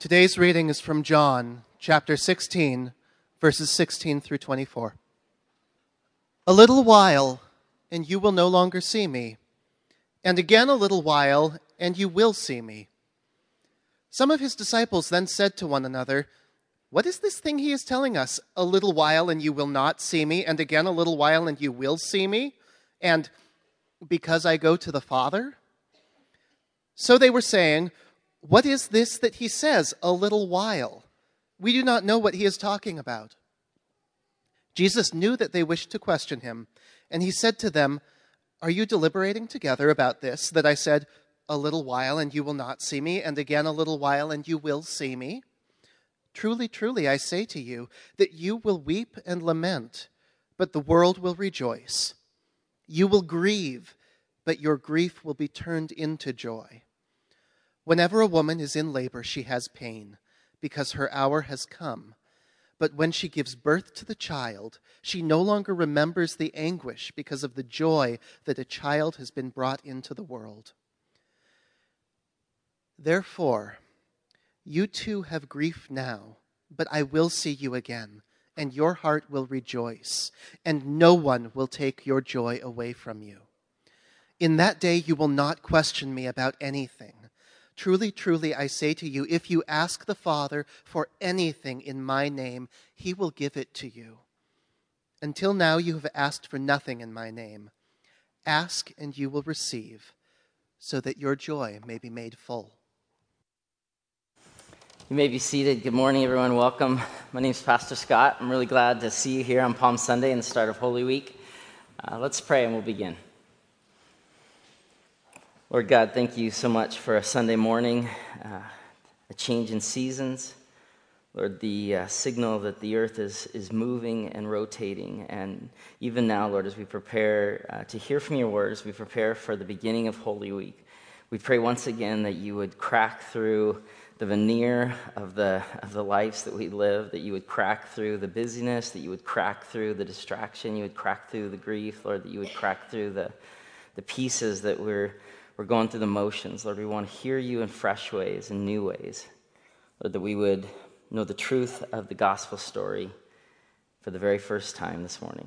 Today's reading is from John chapter 16, verses 16 through 24. A little while, and you will no longer see me, and again a little while, and you will see me. Some of his disciples then said to one another, What is this thing he is telling us? A little while, and you will not see me, and again a little while, and you will see me? And because I go to the Father? So they were saying, What is this that he says, a little while? We do not know what he is talking about. Jesus knew that they wished to question him, and he said to them, Are you deliberating together about this, that I said, A little while, and you will not see me, and again a little while, and you will see me? Truly, truly, I say to you, that you will weep and lament, but the world will rejoice. You will grieve, but your grief will be turned into joy. Whenever a woman is in labor, she has pain, because her hour has come. But when she gives birth to the child, she no longer remembers the anguish because of the joy that a child has been brought into the world. Therefore, you too have grief now, but I will see you again, and your heart will rejoice, and no one will take your joy away from you. In that day you will not question me about anything. Truly, truly, I say to you, if you ask the Father for anything in my name, he will give it to you. Until now, you have asked for nothing in my name. Ask, and you will receive, so that your joy may be made full. You may be seated. Good morning, everyone. Welcome. My name is Pastor Scott. I'm really glad to see you here on Palm Sunday and the start of Holy Week. Uh, let's pray and we'll begin. Lord God, thank you so much for a Sunday morning, uh, a change in seasons. Lord, the uh, signal that the earth is, is moving and rotating. And even now, Lord, as we prepare uh, to hear from your words, we prepare for the beginning of Holy Week. We pray once again that you would crack through the veneer of the, of the lives that we live, that you would crack through the busyness, that you would crack through the distraction, you would crack through the grief, Lord, that you would crack through the, the pieces that we're we're going through the motions. Lord, we want to hear you in fresh ways, in new ways. Lord, that we would know the truth of the gospel story for the very first time this morning.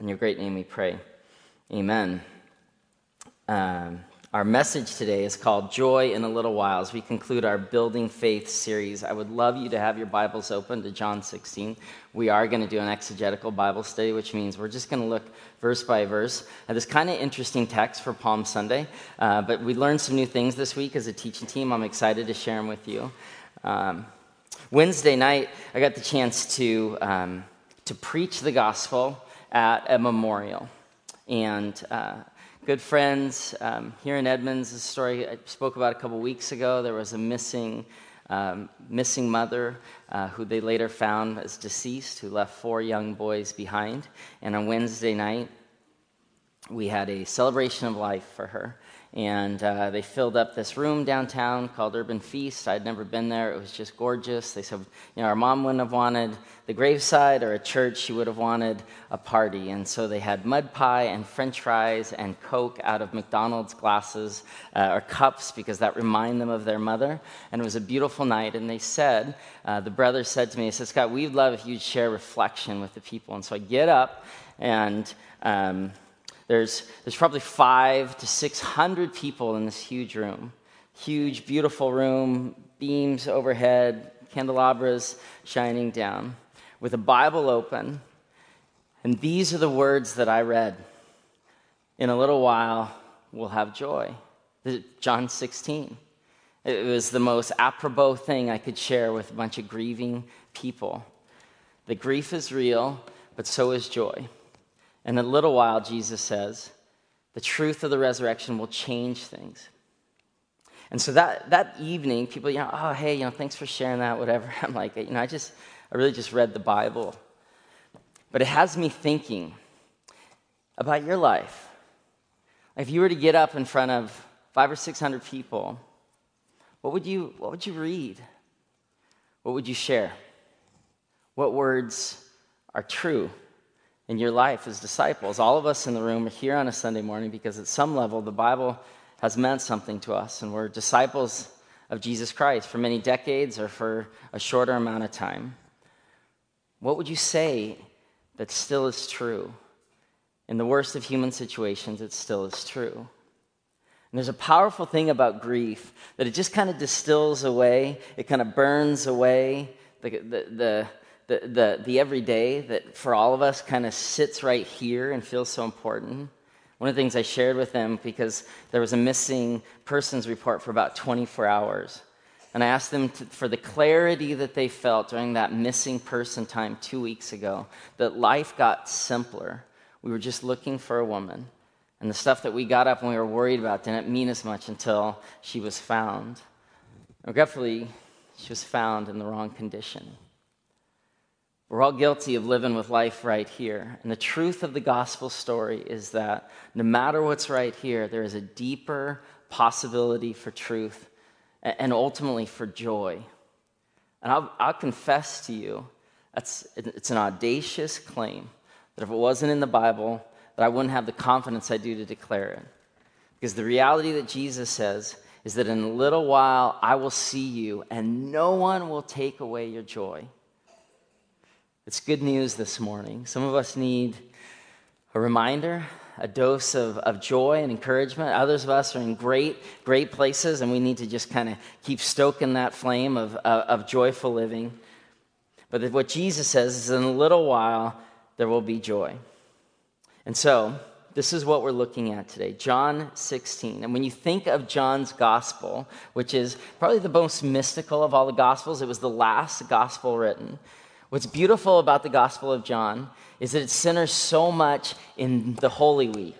In your great name we pray. Amen. Um, our message today is called Joy in a Little While as we conclude our Building Faith series. I would love you to have your Bibles open to John 16. We are going to do an exegetical Bible study, which means we're just going to look verse by verse at this kind of interesting text for Palm Sunday. Uh, but we learned some new things this week as a teaching team. I'm excited to share them with you. Um, Wednesday night, I got the chance to, um, to preach the gospel at a memorial. And uh, good friends um, here in Edmonds. The story I spoke about a couple weeks ago. There was a missing, um, missing mother uh, who they later found as deceased, who left four young boys behind. And on Wednesday night, we had a celebration of life for her and uh, they filled up this room downtown called Urban Feast. I'd never been there. It was just gorgeous. They said, you know, our mom wouldn't have wanted the graveside or a church. She would have wanted a party. And so they had mud pie and french fries and Coke out of McDonald's glasses uh, or cups because that reminded them of their mother. And it was a beautiful night. And they said, uh, the brother said to me, he said, Scott, we'd love if you'd share reflection with the people. And so I get up and... Um, there's, there's probably five to 600 people in this huge room. Huge, beautiful room, beams overhead, candelabras shining down, with a Bible open. And these are the words that I read. In a little while, we'll have joy. John 16. It was the most apropos thing I could share with a bunch of grieving people. The grief is real, but so is joy. In a little while, Jesus says, the truth of the resurrection will change things. And so that, that evening, people, you know, oh, hey, you know, thanks for sharing that, whatever. I'm like, you know, I just, I really just read the Bible. But it has me thinking about your life. If you were to get up in front of five or 600 people, what would you, what would you read? What would you share? What words are true in your life as disciples. All of us in the room are here on a Sunday morning because, at some level, the Bible has meant something to us, and we're disciples of Jesus Christ for many decades or for a shorter amount of time. What would you say that still is true? In the worst of human situations, it still is true. And there's a powerful thing about grief that it just kind of distills away, it kind of burns away the, the, the, the, the, the everyday that for all of us kind of sits right here and feels so important. One of the things I shared with them because there was a missing persons report for about 24 hours. And I asked them to, for the clarity that they felt during that missing person time two weeks ago, that life got simpler. We were just looking for a woman. And the stuff that we got up and we were worried about didn't mean as much until she was found. Regretfully, she was found in the wrong condition. We're all guilty of living with life right here. And the truth of the gospel story is that no matter what's right here, there is a deeper possibility for truth and ultimately for joy. And I'll, I'll confess to you, that's, it's an audacious claim that if it wasn't in the Bible, that I wouldn't have the confidence I do to declare it. Because the reality that Jesus says is that in a little while I will see you, and no one will take away your joy. It's good news this morning. Some of us need a reminder, a dose of, of joy and encouragement. Others of us are in great, great places, and we need to just kind of keep stoking that flame of, of, of joyful living. But what Jesus says is in a little while, there will be joy. And so, this is what we're looking at today John 16. And when you think of John's gospel, which is probably the most mystical of all the gospels, it was the last gospel written. What's beautiful about the Gospel of John is that it centers so much in the Holy Week.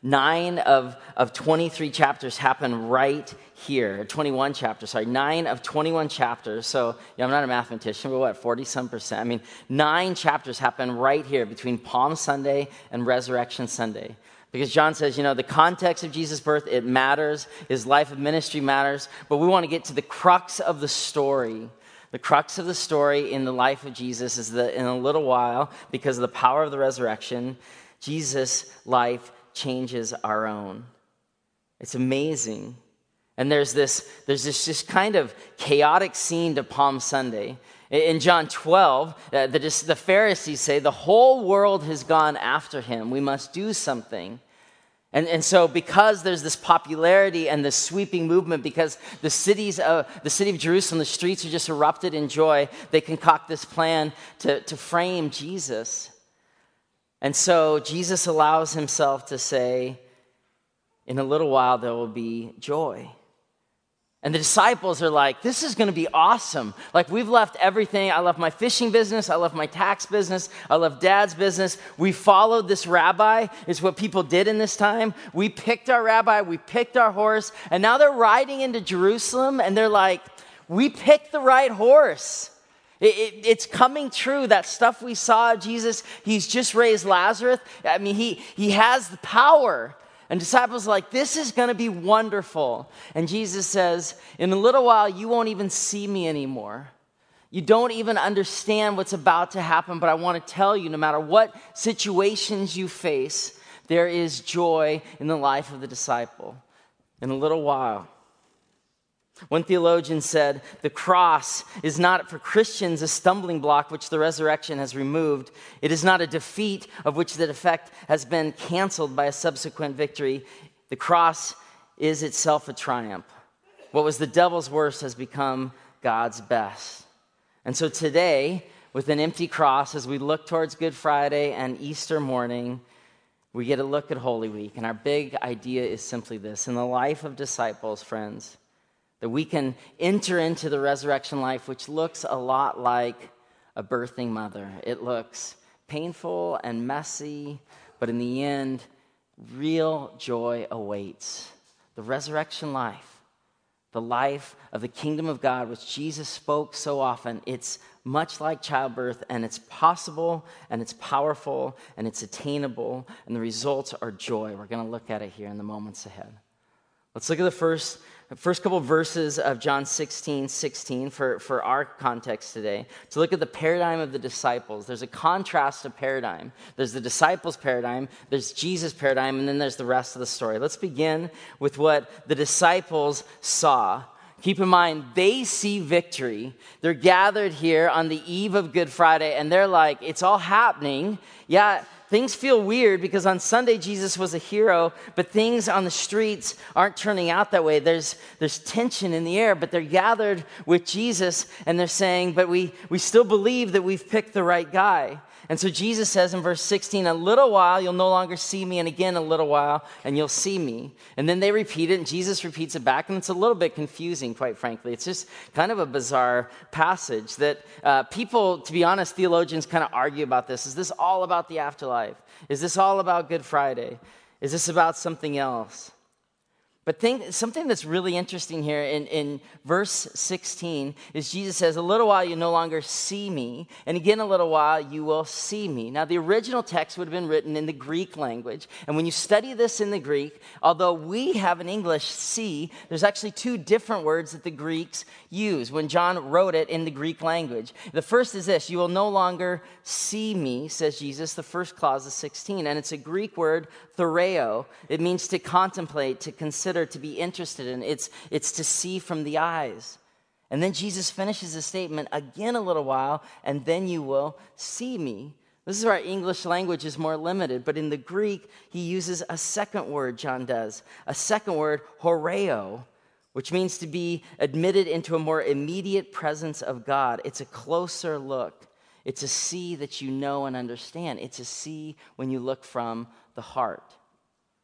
Nine of, of 23 chapters happen right here, 21 chapters, sorry, nine of 21 chapters. So, I'm not a mathematician, but what, 40 some percent? I mean, nine chapters happen right here between Palm Sunday and Resurrection Sunday. Because John says, you know, the context of Jesus' birth, it matters. His life of ministry matters. But we want to get to the crux of the story the crux of the story in the life of Jesus is that in a little while, because of the power of the resurrection, Jesus' life changes our own. It's amazing. And there's this, there's this just kind of chaotic scene to Palm Sunday. In John 12, uh, the, the Pharisees say, The whole world has gone after him. We must do something. And, and so, because there's this popularity and this sweeping movement, because the, cities of, the city of Jerusalem, the streets are just erupted in joy, they concoct this plan to, to frame Jesus. And so, Jesus allows himself to say, In a little while, there will be joy. And the disciples are like, this is going to be awesome. Like, we've left everything. I left my fishing business. I left my tax business. I left dad's business. We followed this rabbi, is what people did in this time. We picked our rabbi, we picked our horse, and now they're riding into Jerusalem and they're like, we picked the right horse. It, it, it's coming true. That stuff we saw Jesus, he's just raised Lazarus. I mean, he, he has the power. And disciples like, this is going to be wonderful. And Jesus says, in a little while, you won't even see me anymore. You don't even understand what's about to happen, but I want to tell you no matter what situations you face, there is joy in the life of the disciple. In a little while, one theologian said, The cross is not for Christians a stumbling block which the resurrection has removed. It is not a defeat of which the defect has been canceled by a subsequent victory. The cross is itself a triumph. What was the devil's worst has become God's best. And so today, with an empty cross, as we look towards Good Friday and Easter morning, we get a look at Holy Week. And our big idea is simply this in the life of disciples, friends, that we can enter into the resurrection life, which looks a lot like a birthing mother. It looks painful and messy, but in the end, real joy awaits. The resurrection life, the life of the kingdom of God, which Jesus spoke so often, it's much like childbirth, and it's possible, and it's powerful, and it's attainable, and the results are joy. We're going to look at it here in the moments ahead. Let's look at the first first couple of verses of John 16, 16 for, for our context today, to look at the paradigm of the disciples. There's a contrast of paradigm. There's the disciples' paradigm, there's Jesus' paradigm, and then there's the rest of the story. Let's begin with what the disciples saw. Keep in mind, they see victory. They're gathered here on the eve of Good Friday, and they're like, it's all happening. Yeah, things feel weird because on Sunday Jesus was a hero, but things on the streets aren't turning out that way. There's, there's tension in the air, but they're gathered with Jesus and they're saying, but we, we still believe that we've picked the right guy. And so Jesus says in verse 16, A little while you'll no longer see me, and again a little while, and you'll see me. And then they repeat it, and Jesus repeats it back, and it's a little bit confusing, quite frankly. It's just kind of a bizarre passage that uh, people, to be honest, theologians kind of argue about this. Is this all about the afterlife? Is this all about Good Friday? Is this about something else? But think, something that's really interesting here in, in verse 16 is Jesus says, A little while you no longer see me, and again a little while you will see me. Now, the original text would have been written in the Greek language. And when you study this in the Greek, although we have in English see, there's actually two different words that the Greeks use when John wrote it in the Greek language. The first is this You will no longer see me, says Jesus. The first clause is 16, and it's a Greek word, thoreo. It means to contemplate, to consider consider, to be interested in. It's, it's to see from the eyes. And then Jesus finishes his statement again a little while, and then you will see me. This is where our English language is more limited, but in the Greek, he uses a second word, John does, a second word, horeo, which means to be admitted into a more immediate presence of God. It's a closer look. It's a see that you know and understand. It's a see when you look from the heart.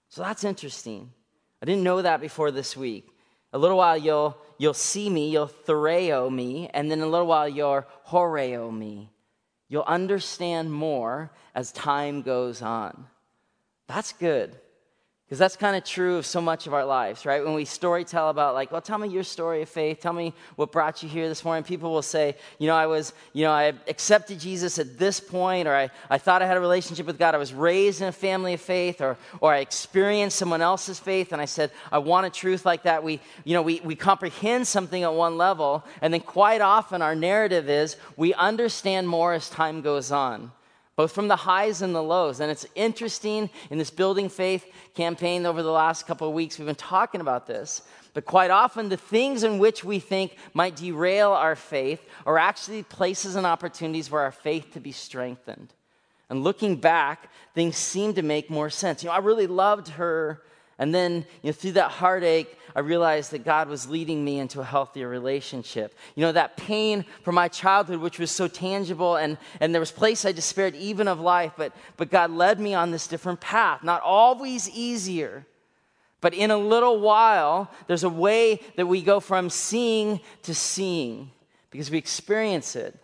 So that's interesting. I didn't know that before this week. A little while you'll, you'll see me, you'll thoreo me, and then a little while you'll horeo me. You'll understand more as time goes on. That's good. Because that's kind of true of so much of our lives, right? When we story tell about, like, well, tell me your story of faith. Tell me what brought you here this morning. People will say, you know, I was, you know, I accepted Jesus at this point, or I, I thought I had a relationship with God. I was raised in a family of faith, or, or I experienced someone else's faith, and I said, I want a truth like that. We, you know, we, we comprehend something at one level, and then quite often our narrative is we understand more as time goes on both from the highs and the lows. And it's interesting in this building faith campaign over the last couple of weeks, we've been talking about this. But quite often, the things in which we think might derail our faith are actually places and opportunities for our faith to be strengthened. And looking back, things seem to make more sense. You know, I really loved her and then, you know, through that heartache, I realized that God was leading me into a healthier relationship. You know, that pain from my childhood, which was so tangible, and, and there was place I despaired even of life, but, but God led me on this different path. Not always easier, but in a little while, there's a way that we go from seeing to seeing because we experience it.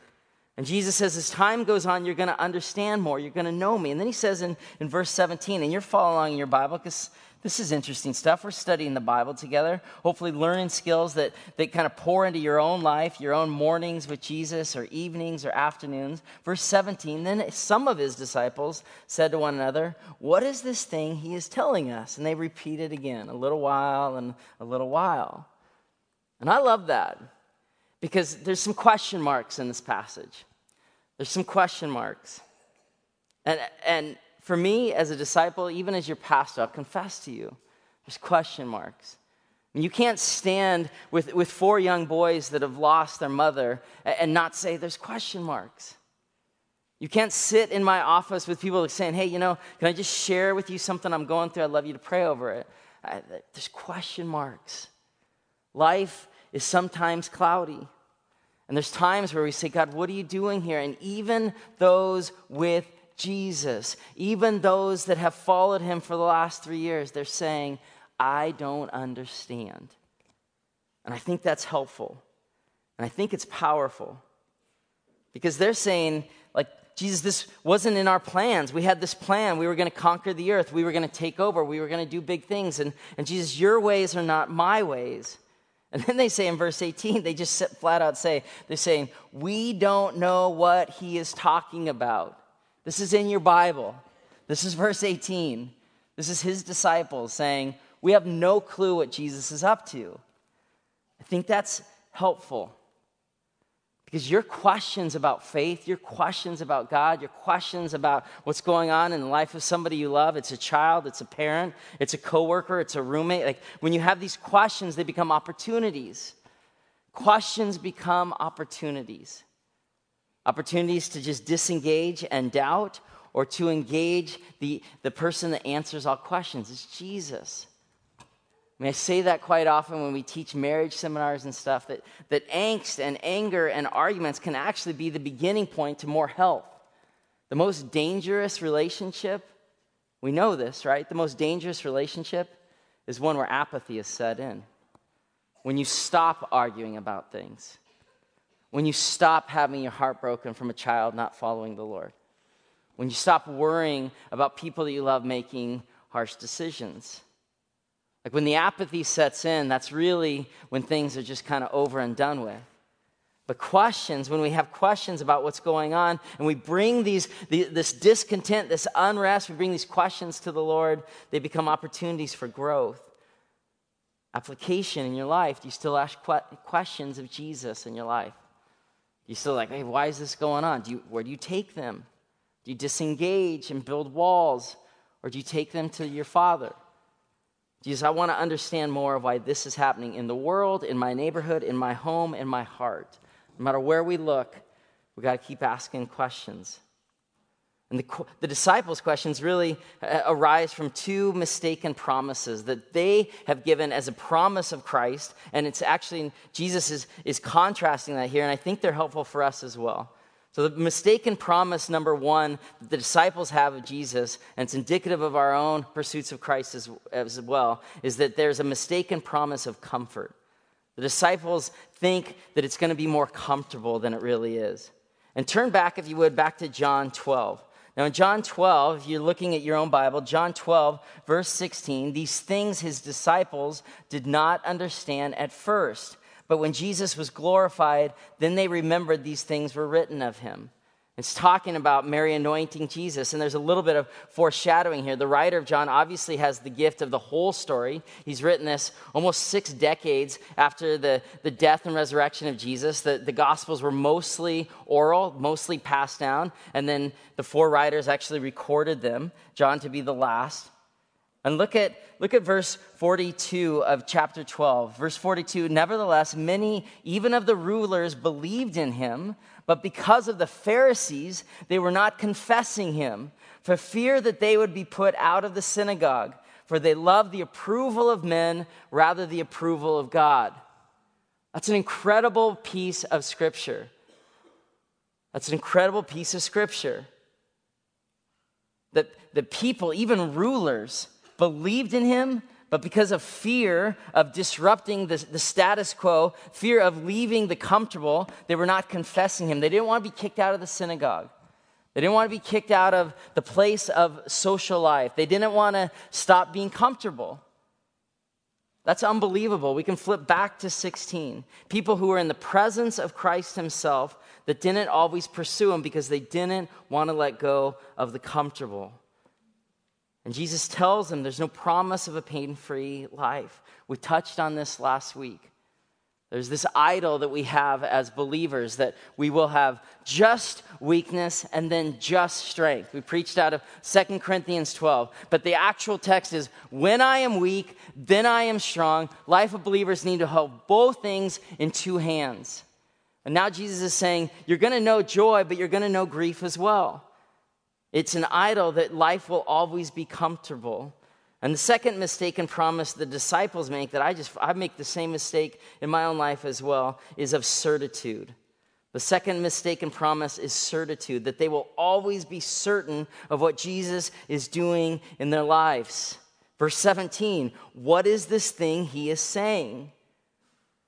And Jesus says, as time goes on, you're going to understand more. You're going to know me. And then he says in, in verse 17, and you're following your Bible because this is interesting stuff. We're studying the Bible together, hopefully, learning skills that, that kind of pour into your own life, your own mornings with Jesus, or evenings or afternoons. Verse 17 Then some of his disciples said to one another, What is this thing he is telling us? And they repeat it again, a little while and a little while. And I love that because there's some question marks in this passage. There's some question marks. And, and for me, as a disciple, even as your pastor, I'll confess to you, there's question marks. You can't stand with, with four young boys that have lost their mother and not say there's question marks. You can't sit in my office with people saying, hey, you know, can I just share with you something I'm going through? I'd love you to pray over it. I, there's question marks. Life is sometimes cloudy. And there's times where we say, God, what are you doing here? And even those with Jesus, even those that have followed him for the last three years, they're saying, I don't understand. And I think that's helpful. And I think it's powerful. Because they're saying, like, Jesus, this wasn't in our plans. We had this plan. We were going to conquer the earth. We were going to take over. We were going to do big things. And, and Jesus, your ways are not my ways. And then they say in verse 18, they just flat out say, they're saying, We don't know what he is talking about. This is in your Bible. This is verse 18. This is his disciples saying, We have no clue what Jesus is up to. I think that's helpful. Because your questions about faith, your questions about God, your questions about what's going on in the life of somebody you love, it's a child, it's a parent, it's a coworker, it's a roommate. Like when you have these questions, they become opportunities questions become opportunities. Opportunities to just disengage and doubt, or to engage the, the person that answers all questions. It's Jesus. I mean, I say that quite often when we teach marriage seminars and stuff that, that angst and anger and arguments can actually be the beginning point to more health. The most dangerous relationship, we know this, right? The most dangerous relationship is one where apathy is set in. When you stop arguing about things, when you stop having your heart broken from a child not following the Lord, when you stop worrying about people that you love making harsh decisions. Like when the apathy sets in, that's really when things are just kind of over and done with. But questions, when we have questions about what's going on and we bring these, the, this discontent, this unrest, we bring these questions to the Lord, they become opportunities for growth. Application in your life. Do you still ask questions of Jesus in your life? You still like, hey, why is this going on? Do you, where do you take them? Do you disengage and build walls? Or do you take them to your Father? Jesus, I want to understand more of why this is happening in the world, in my neighborhood, in my home, in my heart. No matter where we look, we got to keep asking questions. And the, the, disciples' questions really uh, arise from two mistaken promises that they have given as a promise of Christ. And it's actually, Jesus is, is contrasting that here, and I think they're helpful for us as well. So, the mistaken promise number one that the disciples have of Jesus, and it's indicative of our own pursuits of Christ as, as well, is that there's a mistaken promise of comfort. The disciples think that it's going to be more comfortable than it really is. And turn back, if you would, back to John 12. Now, in John 12, if you're looking at your own Bible, John 12, verse 16, these things his disciples did not understand at first. But when Jesus was glorified, then they remembered these things were written of him. It's talking about Mary anointing Jesus, and there's a little bit of foreshadowing here. The writer of John obviously has the gift of the whole story. He's written this almost six decades after the, the death and resurrection of Jesus. The, the Gospels were mostly oral, mostly passed down, and then the four writers actually recorded them, John to be the last. And look at, look at verse 42 of chapter 12. Verse 42 Nevertheless, many, even of the rulers, believed in him, but because of the Pharisees, they were not confessing him, for fear that they would be put out of the synagogue, for they loved the approval of men rather the approval of God. That's an incredible piece of scripture. That's an incredible piece of scripture. That the people, even rulers, believed in him, but because of fear of disrupting the, the, status quo, fear of leaving the comfortable, they were not confessing him. They didn't want to be kicked out of the synagogue. They didn't want to be kicked out of the place of social life. They didn't want to stop being comfortable. That's unbelievable. We can flip back to 16. People who were in the presence of Christ himself that didn't always pursue him because they didn't want to let go of the comfortable. And Jesus tells them there's no promise of a pain free life. We touched on this last week. There's this idol that we have as believers that we will have just weakness and then just strength. We preached out of Second Corinthians 12. But the actual text is when I am weak, then I am strong. Life of believers need to hold both things in two hands. And now Jesus is saying, you're going to know joy, but you're going to know grief as well. It's an idol that life will always be comfortable. And the second mistaken promise the disciples make that I just I make the same mistake in my own life as well is of certitude. The second mistaken promise is certitude, that they will always be certain of what Jesus is doing in their lives. Verse 17, what is this thing he is saying?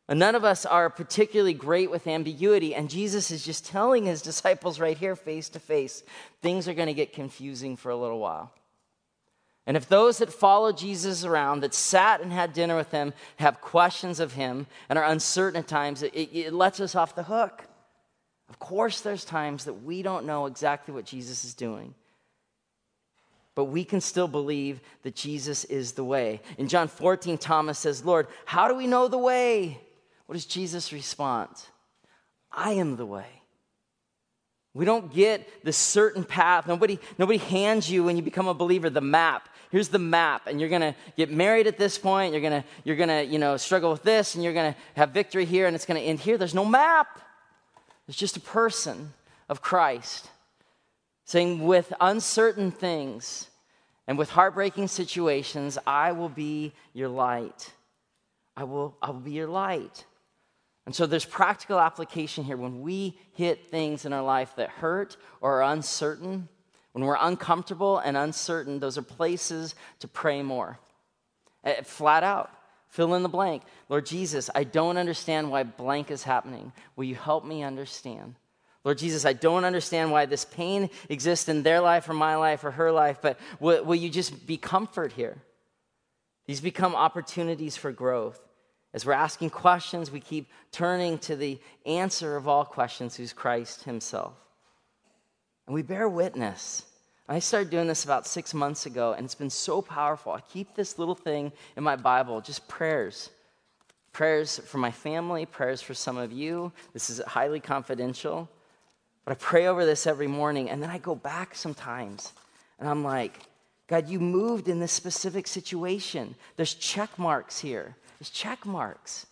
And none of us are particularly great with ambiguity, and Jesus is just telling his disciples right here, face to face, things are going to get confusing for a little while. And if those that follow Jesus around, that sat and had dinner with him, have questions of him and are uncertain at times, it, it lets us off the hook. Of course, there's times that we don't know exactly what Jesus is doing. But we can still believe that Jesus is the way. In John 14, Thomas says, Lord, how do we know the way? What does Jesus respond? I am the way. We don't get the certain path. Nobody, nobody hands you when you become a believer the map. Here's the map, and you're gonna get married at this point. You're gonna, you're gonna, you know, struggle with this, and you're gonna have victory here, and it's gonna end here. There's no map. There's just a person of Christ saying, with uncertain things and with heartbreaking situations, I will be your light. I will, I will be your light. And so there's practical application here. When we hit things in our life that hurt or are uncertain, when we're uncomfortable and uncertain, those are places to pray more. Eh, flat out, fill in the blank. Lord Jesus, I don't understand why blank is happening. Will you help me understand? Lord Jesus, I don't understand why this pain exists in their life or my life or her life, but will, will you just be comfort here? These become opportunities for growth. As we're asking questions, we keep turning to the answer of all questions, who's Christ Himself. And we bear witness. I started doing this about six months ago, and it's been so powerful. I keep this little thing in my Bible, just prayers. Prayers for my family, prayers for some of you. This is highly confidential. But I pray over this every morning, and then I go back sometimes, and I'm like, God, you moved in this specific situation. There's check marks here. There's check marks.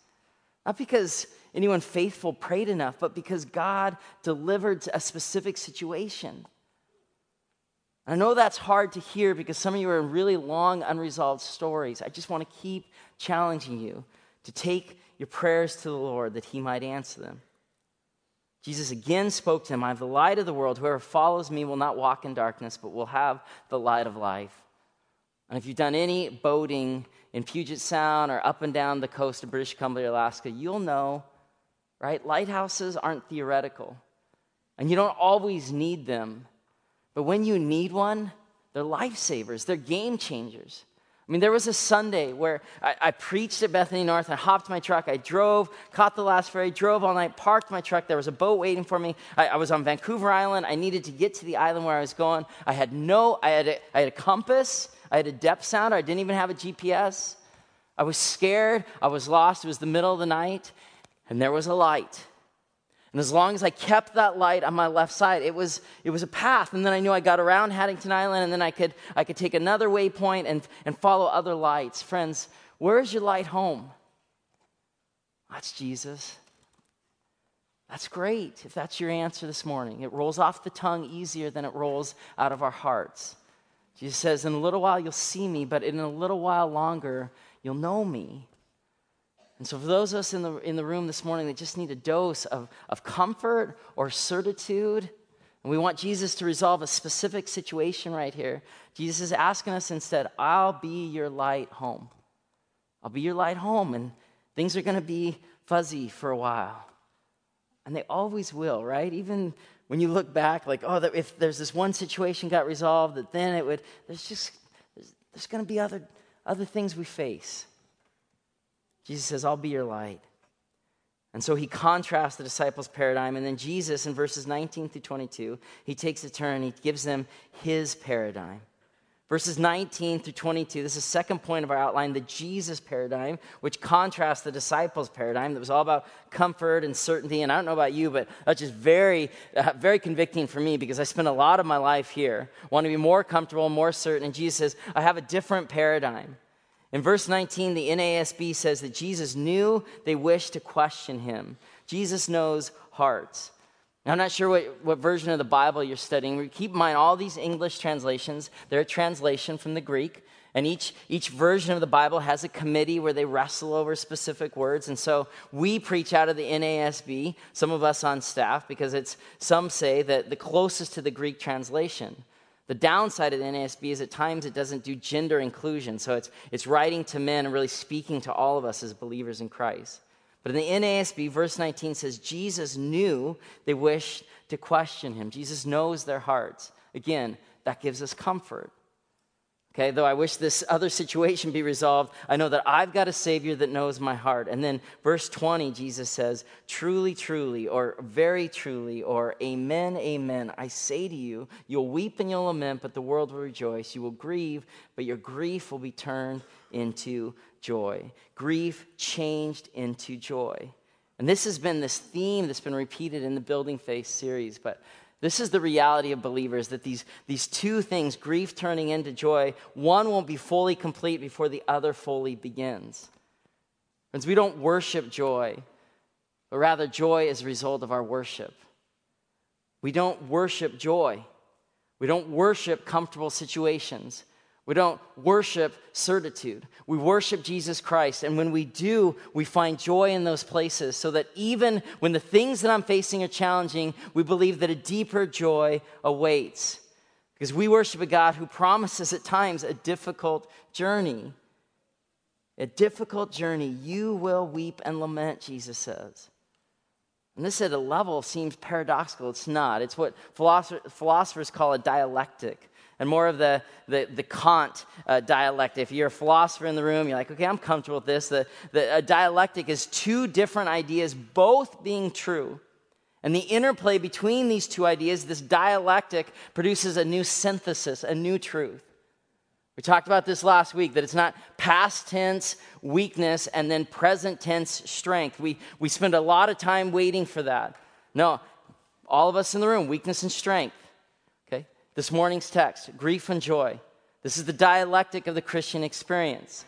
Not because anyone faithful prayed enough, but because God delivered a specific situation. I know that's hard to hear because some of you are in really long, unresolved stories. I just want to keep challenging you to take your prayers to the Lord that He might answer them. Jesus again spoke to him I have the light of the world. Whoever follows me will not walk in darkness, but will have the light of life. And if you've done any boating in Puget Sound or up and down the coast of British Columbia, Alaska, you'll know, right? Lighthouses aren't theoretical. And you don't always need them. But when you need one, they're lifesavers, they're game changers. I mean, there was a Sunday where I, I, preached at Bethany North. I hopped my truck. I drove, caught the last ferry, drove all night, parked my truck. There was a boat waiting for me. I, I was on Vancouver Island. I needed to get to the island where I was going. I had no, I had a, I had a compass. I had a depth sounder. I didn't even have a GPS. I was scared. I was lost. It was the middle of the night, and there was a light. And as long as I kept that light on my left side, it was, it was a path. And then I knew I got around Haddington Island, and then I could, I could take another waypoint and, and follow other lights. Friends, where is your light home? That's Jesus. That's great if that's your answer this morning. It rolls off the tongue easier than it rolls out of our hearts. Jesus says, In a little while you'll see me, but in a little while longer you'll know me. And so, for those of us in the, in the room this morning that just need a dose of, of comfort or certitude, and we want Jesus to resolve a specific situation right here, Jesus is asking us instead, I'll be your light home. I'll be your light home, and things are going to be fuzzy for a while. And they always will, right? Even when you look back, like, oh, if there's this one situation got resolved, that then it would, there's just, there's, there's going to be other, other things we face. Jesus says, I'll be your light. And so he contrasts the disciples' paradigm. And then Jesus, in verses 19 through 22, he takes a turn. He gives them his paradigm. Verses 19 through 22, this is the second point of our outline, the Jesus paradigm, which contrasts the disciples' paradigm that was all about comfort and certainty. And I don't know about you, but that's just very, uh, very convicting for me because I spent a lot of my life here, want to be more comfortable, more certain. And Jesus says, I have a different paradigm. In verse 19, the NASB says that Jesus knew they wished to question him. Jesus knows hearts. Now, I'm not sure what, what version of the Bible you're studying. Keep in mind, all these English translations, they're a translation from the Greek. And each, each version of the Bible has a committee where they wrestle over specific words. And so we preach out of the NASB, some of us on staff, because it's, some say that the closest to the Greek translation. The downside of the NASB is at times it doesn't do gender inclusion. So it's, it's writing to men and really speaking to all of us as believers in Christ. But in the NASB, verse 19 says, Jesus knew they wished to question him. Jesus knows their hearts. Again, that gives us comfort. Okay, though I wish this other situation be resolved, I know that I've got a Savior that knows my heart. And then verse 20, Jesus says, Truly, truly, or very truly, or Amen, Amen, I say to you, you'll weep and you'll lament, but the world will rejoice. You will grieve, but your grief will be turned into joy. Grief changed into joy. And this has been this theme that's been repeated in the Building Faith series, but This is the reality of believers that these, these two things, grief turning into joy, one won't be fully complete before the other fully begins. Friends, we don't worship joy, but rather joy is a result of our worship. We don't worship joy. We don't worship comfortable situations. We don't worship certitude. We worship Jesus Christ. And when we do, we find joy in those places so that even when the things that I'm facing are challenging, we believe that a deeper joy awaits. Because we worship a God who promises at times a difficult journey. A difficult journey. You will weep and lament, Jesus says. And this at a level seems paradoxical. It's not. It's what philosophers call a dialectic and more of the, the, the Kant uh. If you're a philosopher in the room, you're like, okay, I'm comfortable with this. The, the dialectic is two different ideas, both being true. And the interplay between these two ideas, this dialectic, produces a new synthesis, a new truth. We talked about this last week that it's not past tense weakness and then present tense strength. We, we spend a lot of time waiting for that. No, all of us in the room, weakness and strength. This morning's text, grief and joy. This is the dialectic of the Christian experience.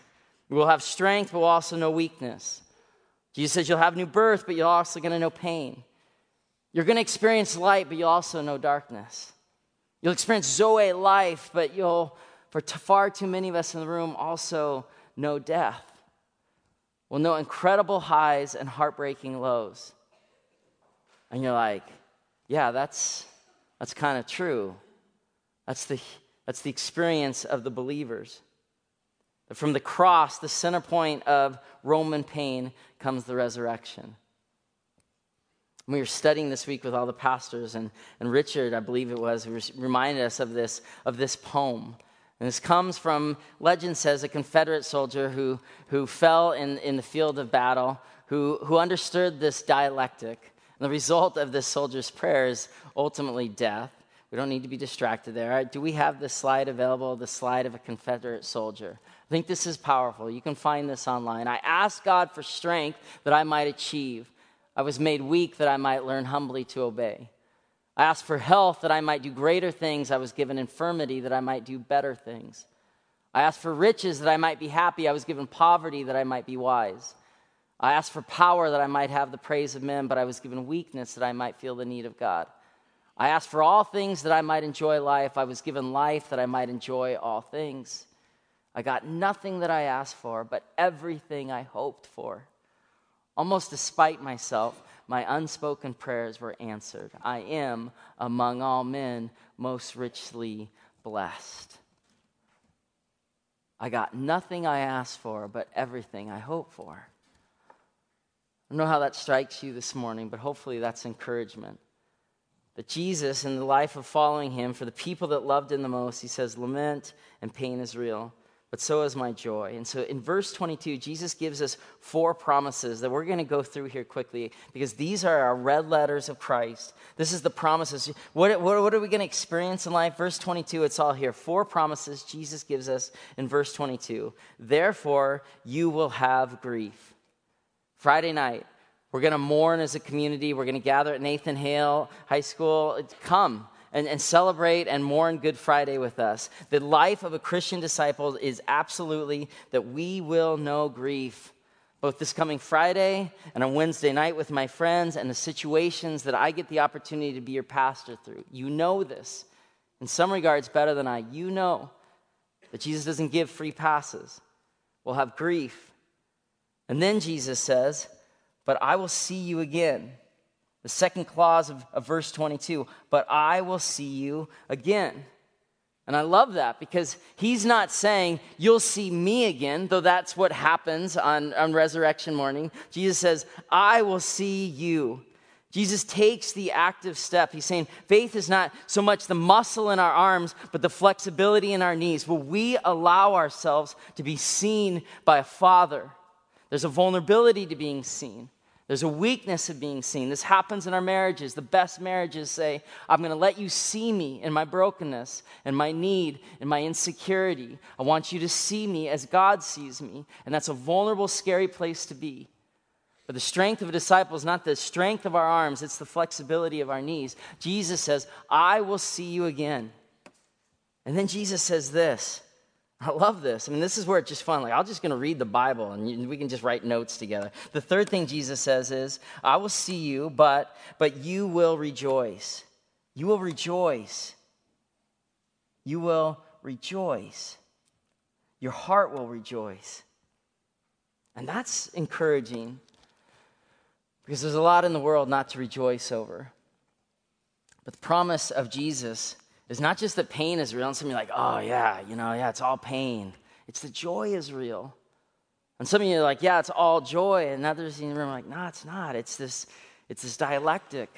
We will have strength, but we'll also know weakness. Jesus says you'll have new birth, but you're also going to know pain. You're going to experience light, but you'll also know darkness. You'll experience Zoe life, but you'll, for t- far too many of us in the room, also know death. We'll know incredible highs and heartbreaking lows. And you're like, yeah, that's, that's kind of true. That's the, that's the experience of the believers. From the cross, the center point of Roman pain, comes the resurrection. We were studying this week with all the pastors, and, and Richard, I believe it was, reminded us of this, of this poem. And this comes from, legend says, a Confederate soldier who, who fell in, in the field of battle, who, who understood this dialectic. And the result of this soldier's prayer is ultimately death. We don't need to be distracted there. Right, do we have the slide available, the slide of a Confederate soldier? I think this is powerful. You can find this online. I asked God for strength that I might achieve. I was made weak that I might learn humbly to obey. I asked for health that I might do greater things. I was given infirmity that I might do better things. I asked for riches that I might be happy. I was given poverty that I might be wise. I asked for power that I might have the praise of men, but I was given weakness that I might feel the need of God. I asked for all things that I might enjoy life. I was given life that I might enjoy all things. I got nothing that I asked for, but everything I hoped for. Almost despite myself, my unspoken prayers were answered. I am, among all men, most richly blessed. I got nothing I asked for, but everything I hoped for. I don't know how that strikes you this morning, but hopefully that's encouragement. That Jesus, in the life of following him, for the people that loved him the most, he says, lament and pain is real, but so is my joy. And so in verse 22, Jesus gives us four promises that we're going to go through here quickly because these are our red letters of Christ. This is the promises. What, what, what are we going to experience in life? Verse 22, it's all here. Four promises Jesus gives us in verse 22. Therefore, you will have grief. Friday night, we're going to mourn as a community. We're going to gather at Nathan Hale High School. Come and, and celebrate and mourn Good Friday with us. The life of a Christian disciple is absolutely that we will know grief both this coming Friday and on Wednesday night with my friends and the situations that I get the opportunity to be your pastor through. You know this. In some regards, better than I. You know that Jesus doesn't give free passes. We'll have grief. And then Jesus says, but I will see you again. The second clause of, of verse 22, but I will see you again. And I love that because he's not saying, You'll see me again, though that's what happens on, on resurrection morning. Jesus says, I will see you. Jesus takes the active step. He's saying faith is not so much the muscle in our arms, but the flexibility in our knees. Will we allow ourselves to be seen by a father? There's a vulnerability to being seen. There's a weakness of being seen. This happens in our marriages. The best marriages say, I'm going to let you see me in my brokenness and my need and my insecurity. I want you to see me as God sees me. And that's a vulnerable, scary place to be. But the strength of a disciple is not the strength of our arms, it's the flexibility of our knees. Jesus says, I will see you again. And then Jesus says this. I love this. I mean, this is where it's just fun. Like, I'm just going to read the Bible and we can just write notes together. The third thing Jesus says is, I will see you, but, but you will rejoice. You will rejoice. You will rejoice. Your heart will rejoice. And that's encouraging because there's a lot in the world not to rejoice over. But the promise of Jesus is not just that pain is real, and some of you are like, oh, yeah, you know, yeah, it's all pain. It's the joy is real. And some of you are like, yeah, it's all joy. And others in the room are like, no, it's not. It's this, it's this dialectic.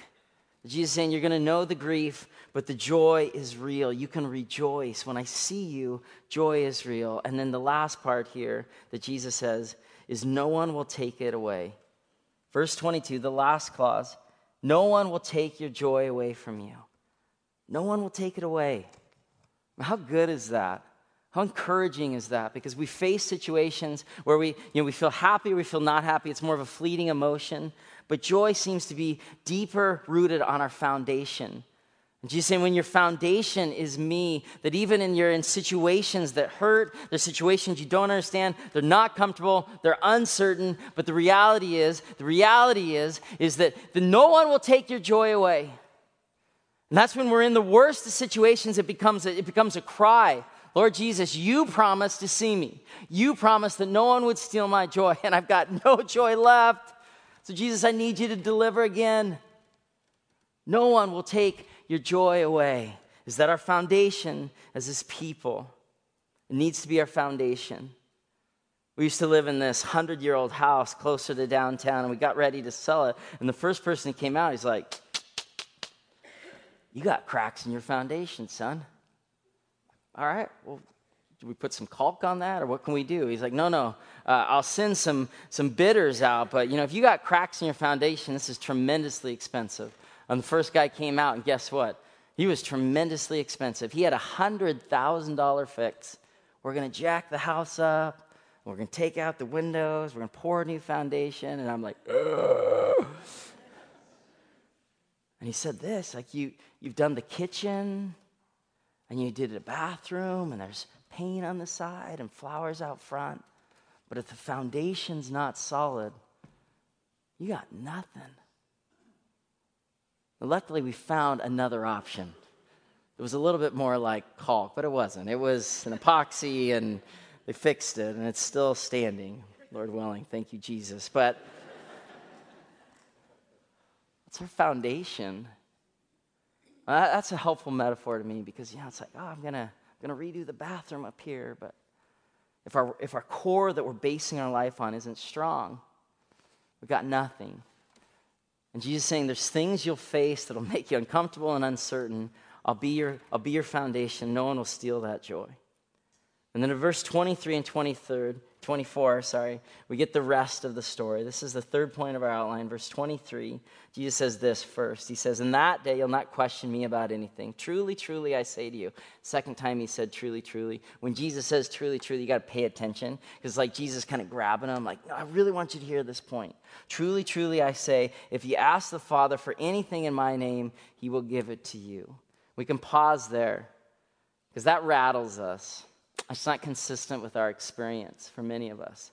Jesus saying, you're going to know the grief, but the joy is real. You can rejoice. When I see you, joy is real. And then the last part here that Jesus says is, no one will take it away. Verse 22, the last clause no one will take your joy away from you. No one will take it away. How good is that? How encouraging is that? Because we face situations where we, you know, we feel happy, we feel not happy. It's more of a fleeting emotion. But joy seems to be deeper rooted on our foundation. And Jesus saying, when your foundation is me, that even in you're in situations that hurt, there's situations you don't understand, they're not comfortable, they're uncertain, but the reality is, the reality is, is that the, no one will take your joy away. And that's when we're in the worst of situations, it becomes a, it becomes a cry. Lord Jesus, you promised to see me. You promised that no one would steal my joy, and I've got no joy left. So, Jesus, I need you to deliver again. No one will take your joy away is that our foundation as his people it needs to be our foundation. We used to live in this 100 year old house closer to downtown, and we got ready to sell it. And the first person who came out, he's like, You got cracks in your foundation, son. All right, well, do we put some caulk on that or what can we do he's like no no uh, i'll send some some bidders out but you know if you got cracks in your foundation this is tremendously expensive and the first guy came out, and guess what? He was tremendously expensive. He had a $100,000 fix. We're going to jack the house up. We're going to take out the windows. We're going to pour a new foundation. And I'm like, Ugh. And he said this like, you, you've done the kitchen, and you did a bathroom, and there's paint on the side and flowers out front. But if the foundation's not solid, you got nothing. Luckily, we found another option. It was a little bit more like caulk, but it wasn't. It was an epoxy, and they fixed it, and it's still standing, Lord willing. Thank you, Jesus. But it's our foundation. Uh, that's a helpful metaphor to me because, you know, it's like, oh, I'm going to to redo the bathroom up here, but if our, if our core that we're basing our life on isn't strong, we've got nothing. And Jesus is saying there's things you'll face that'll make you uncomfortable and uncertain. I'll be your, I'll be your foundation. No one will steal that joy. And then in verse 23 and 23, 24, sorry, we get the rest of the story. This is the third point of our outline. Verse 23, Jesus says this first. He says, In that day you'll not question me about anything. Truly, truly, I say to you. Second time he said, Truly, truly. When Jesus says truly, truly, you got to pay attention because like Jesus kind of grabbing him, like, no, I really want you to hear this point. Truly, truly, I say, if you ask the Father for anything in my name, he will give it to you. We can pause there because that rattles us. It's not consistent with our experience for many of us.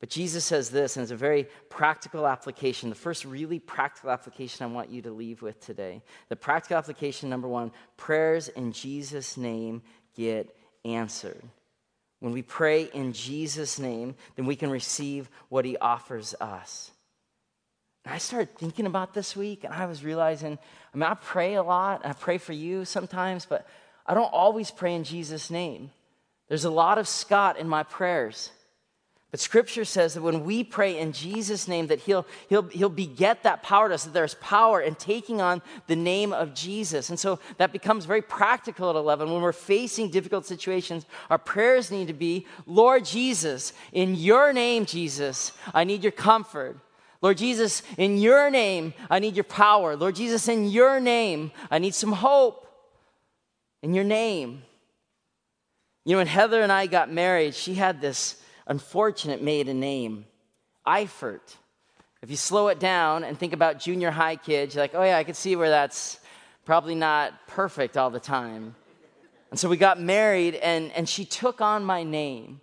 But Jesus says this, and it's a very practical application. The first really practical application I want you to leave with today. The practical application number one prayers in Jesus' name get answered. When we pray in Jesus' name, then we can receive what he offers us. And I started thinking about this week, and I was realizing I mean, I pray a lot, I pray for you sometimes, but I don't always pray in Jesus' name. There's a lot of Scott in my prayers. But scripture says that when we pray in Jesus' name, that he'll, he'll, he'll beget that power to us, that there's power in taking on the name of Jesus. And so that becomes very practical at 11. When we're facing difficult situations, our prayers need to be, Lord Jesus, in your name, Jesus, I need your comfort. Lord Jesus, in your name, I need your power. Lord Jesus, in your name, I need some hope. In your name. You know, when Heather and I got married, she had this unfortunate maiden name. Eifert. If you slow it down and think about junior high kids, you're like, oh yeah, I can see where that's probably not perfect all the time. And so we got married, and, and she took on my name.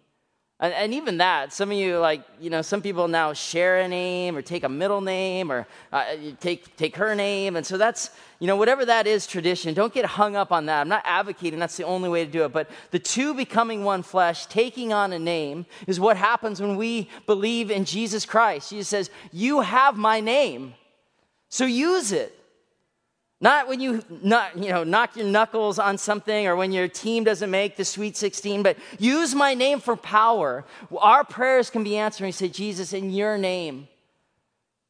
And, and, even that, some of you, like, you know, some people now share a name or take a middle name or uh, take, take her name. And so that's, you know, whatever that is tradition, don't get hung up on that. I'm not advocating that's the only way to do it. But the two becoming one flesh, taking on a name, is what happens when we believe in Jesus Christ. Jesus says, You have my name, so use it. Not when you, not, you know, knock your knuckles on something or when your team doesn't make the Sweet 16, but use my name for power. Our prayers can be answered. We say, Jesus, in your name.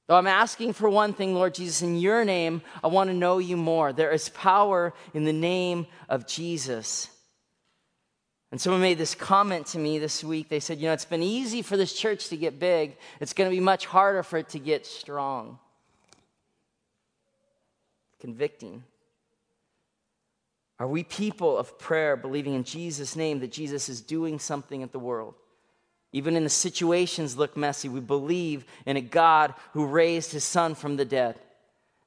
Though I'm asking for one thing, Lord Jesus, in your name, I want to know you more. There is power in the name of Jesus. And someone made this comment to me this week. They said, You know, it's been easy for this church to get big, it's going to be much harder for it to get strong convicting? Are we people of prayer, believing in Jesus' name that Jesus is doing something at the world? Even in the situations look messy, we believe in a God who raised his son from the dead.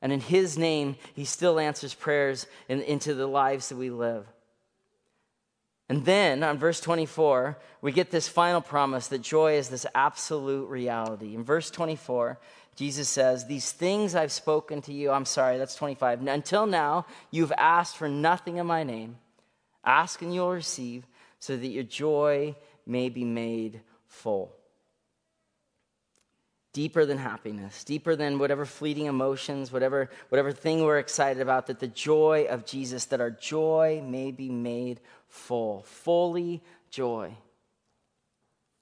And in his name, he still answers prayers in, into the lives that we live. And then on verse 24, we get this final promise that joy is this absolute reality. In verse 24, Jesus says, These things I've spoken to you, I'm sorry, that's 25. Until now, you've asked for nothing in my name. Ask and you'll receive, so that your joy may be made full. Deeper than happiness, deeper than whatever fleeting emotions, whatever, whatever thing we're excited about, that the joy of Jesus, that our joy may be made full. Fully joy.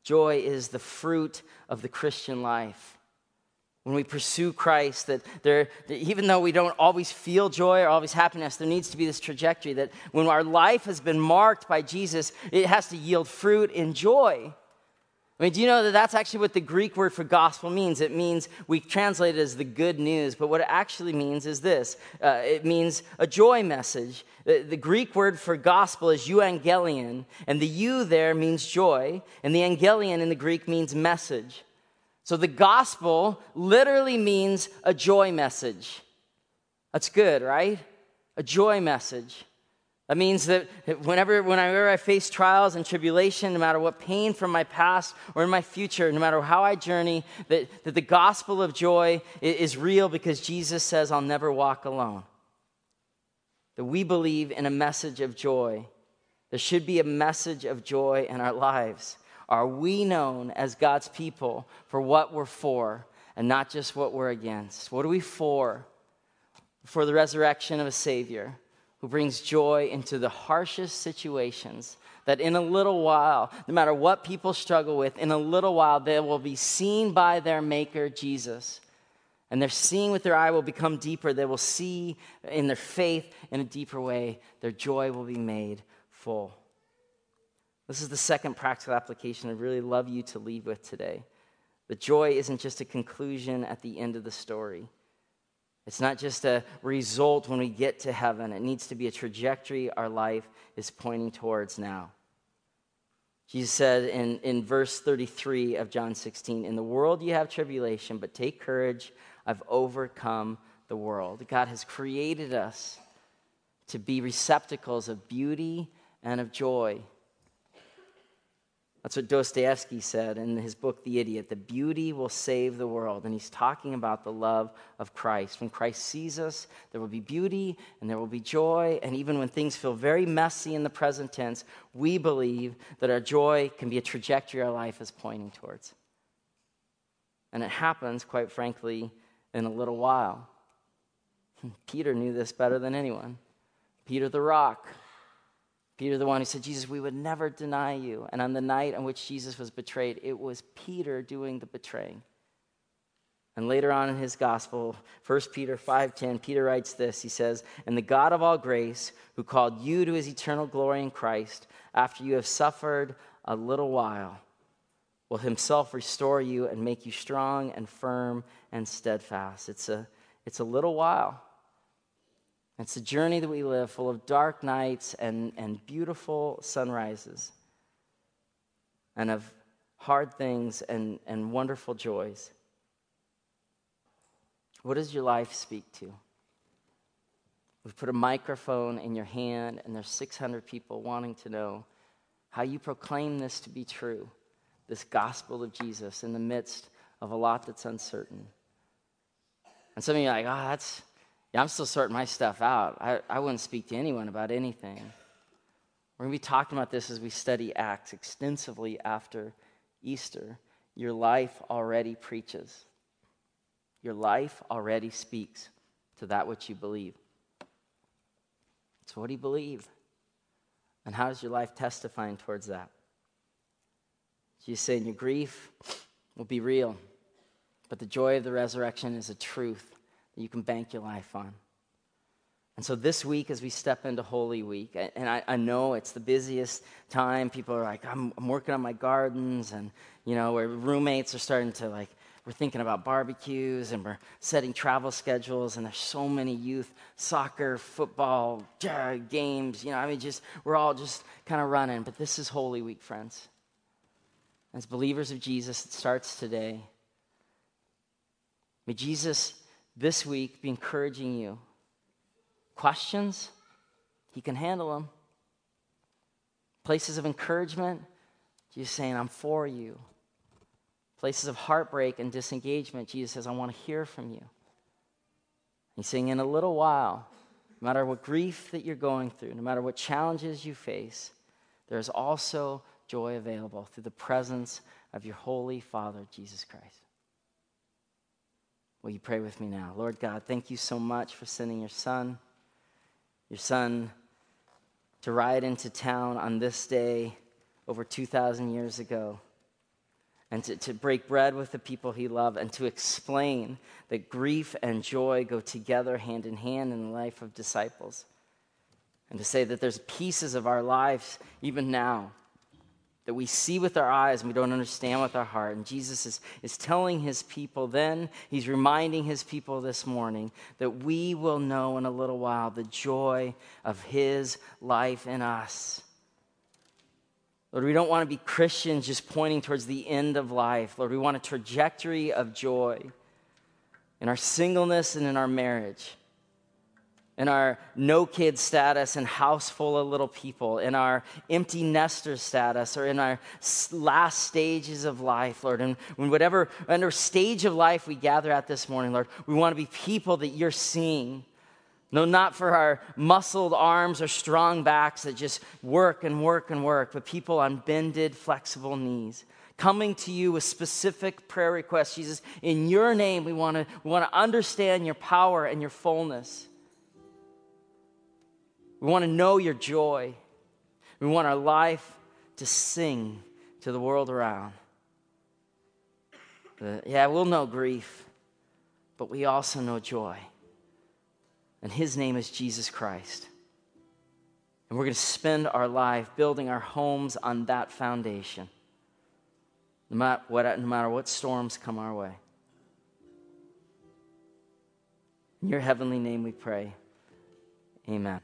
Joy is the fruit of the Christian life when we pursue Christ, that there, that even though we don't always feel joy or always happiness, there needs to be this trajectory that when our life has been marked by Jesus, it has to yield fruit in joy. I mean, do you know that that's actually what the Greek word for gospel means? It means, we translate it as the good news, but what it actually means is this uh, it means a joy message. The, the, Greek word for gospel is euangelion, and the eu there means joy, and the angelion in the Greek means message. So the gospel literally means a joy message. That's good, right? A joy message. That means that whenever, whenever I face trials and tribulation, no matter what pain from my past or in my future, no matter how I journey, that, that the gospel of joy is real because Jesus says, I'll never walk alone. That we believe in a message of joy. There should be a message of joy in our lives. Are we known as God's people for what we're for and not just what we're against? What are we for? For the resurrection of a Savior who brings joy into the harshest situations. That in a little while, no matter what people struggle with, in a little while they will be seen by their Maker, Jesus. And their seeing with their eye will become deeper. They will see in their faith in a deeper way. Their joy will be made full. This is the second practical application I really love you to leave with today. The joy isn't just a conclusion at the end of the story. It's not just a result when we get to heaven. It needs to be a trajectory our life is pointing towards now. Jesus said in, in verse 33 of John 16, In the world you have tribulation, but take courage, I've overcome the world. God has created us to be receptacles of beauty and of joy. That's what Dostoevsky said in his book, The Idiot. The beauty will save the world. And he's talking about the love of Christ. When Christ sees us, there will be beauty and there will be joy. And even when things feel very messy in the present tense, we believe that our joy can be a trajectory our life is pointing towards. And it happens, quite frankly, in a little while. Peter knew this better than anyone. Peter the rock Peter, the one who said, Jesus, we would never deny you. And on the night on which Jesus was betrayed, it was Peter doing the betraying. And later on in his gospel, 1 Peter 5:10, Peter writes this. He says, "And the God of all grace, who called you to his eternal glory in Christ, after you have suffered a little while, will himself restore you and make you strong and firm and steadfast." It's a it's a little while. It's a journey that we live full of dark nights and, and beautiful sunrises, and of hard things and, and wonderful joys. What does your life speak to? We've put a microphone in your hand, and there's 600 people wanting to know how you proclaim this to be true, this gospel of Jesus in the midst of a lot that's uncertain. And some of you are like, oh, that's, yeah, I'm still sorting my stuff out. I, I wouldn't speak to anyone about anything. We're going to be talking about this as we study Acts extensively after Easter. Your life already preaches, your life already speaks to that which you believe. So, what do you believe? And how is your life testifying towards that? Jesus saying your grief will be real, but the joy of the resurrection is a truth you can bank your life on. And so this week, as we step into Holy Week, and I, I know it's the busiest time, people are like, I'm, I'm, working on my gardens, and, you know, where roommates are starting to like, we're thinking about barbecues, and we're setting travel schedules, and there's so many youth soccer, football, games, you know, I mean, just, we're all just kind of running. But this is Holy Week, friends. As believers of Jesus, it starts today. May Jesus this week be encouraging you questions, He can handle them. Places of encouragement, Jesus saying, I'm for you. Places of heartbreak and disengagement, Jesus says, I want to hear from you. He's saying, in a little while, no matter what grief that you're going through, no matter what challenges you face, there is also joy available through the presence of your Holy Father, Jesus Christ. Will you pray with me now? Lord God, thank you so much for sending your Son your son to ride into town on this day over 2,000 years ago and to, to break bread with the people he loved and to explain that grief and joy go together hand in hand in the life of disciples. And to say that there's pieces of our lives, even now, that we see with our eyes and we don't understand with our heart. And Jesus is, is telling his people then, he's reminding his people this morning that we will know in a little while the joy of his life in us. Lord, we don't want to be Christians just pointing towards the end of life. Lord, we want a trajectory of joy in our singleness and in our marriage in our no kid status and house full of little people, in our empty nester status, or in our last stages of life, Lord. And whatever under stage of life we gather at this morning, Lord, we want to be people that you're seeing. No, not for our muscled arms or strong backs that just work and work and work, but people on bended, flexible knees coming to you with specific prayer requests. Jesus, in your name, we want to, we want to understand your power and your fullness. We want to know your joy. We want our life to sing to the world around. Uh, yeah, we'll know grief, but we also know joy. And his name is Jesus Christ. And we're going to spend our life building our homes on that foundation, no matter what, no matter what storms come our way. In your heavenly name we pray. Amen.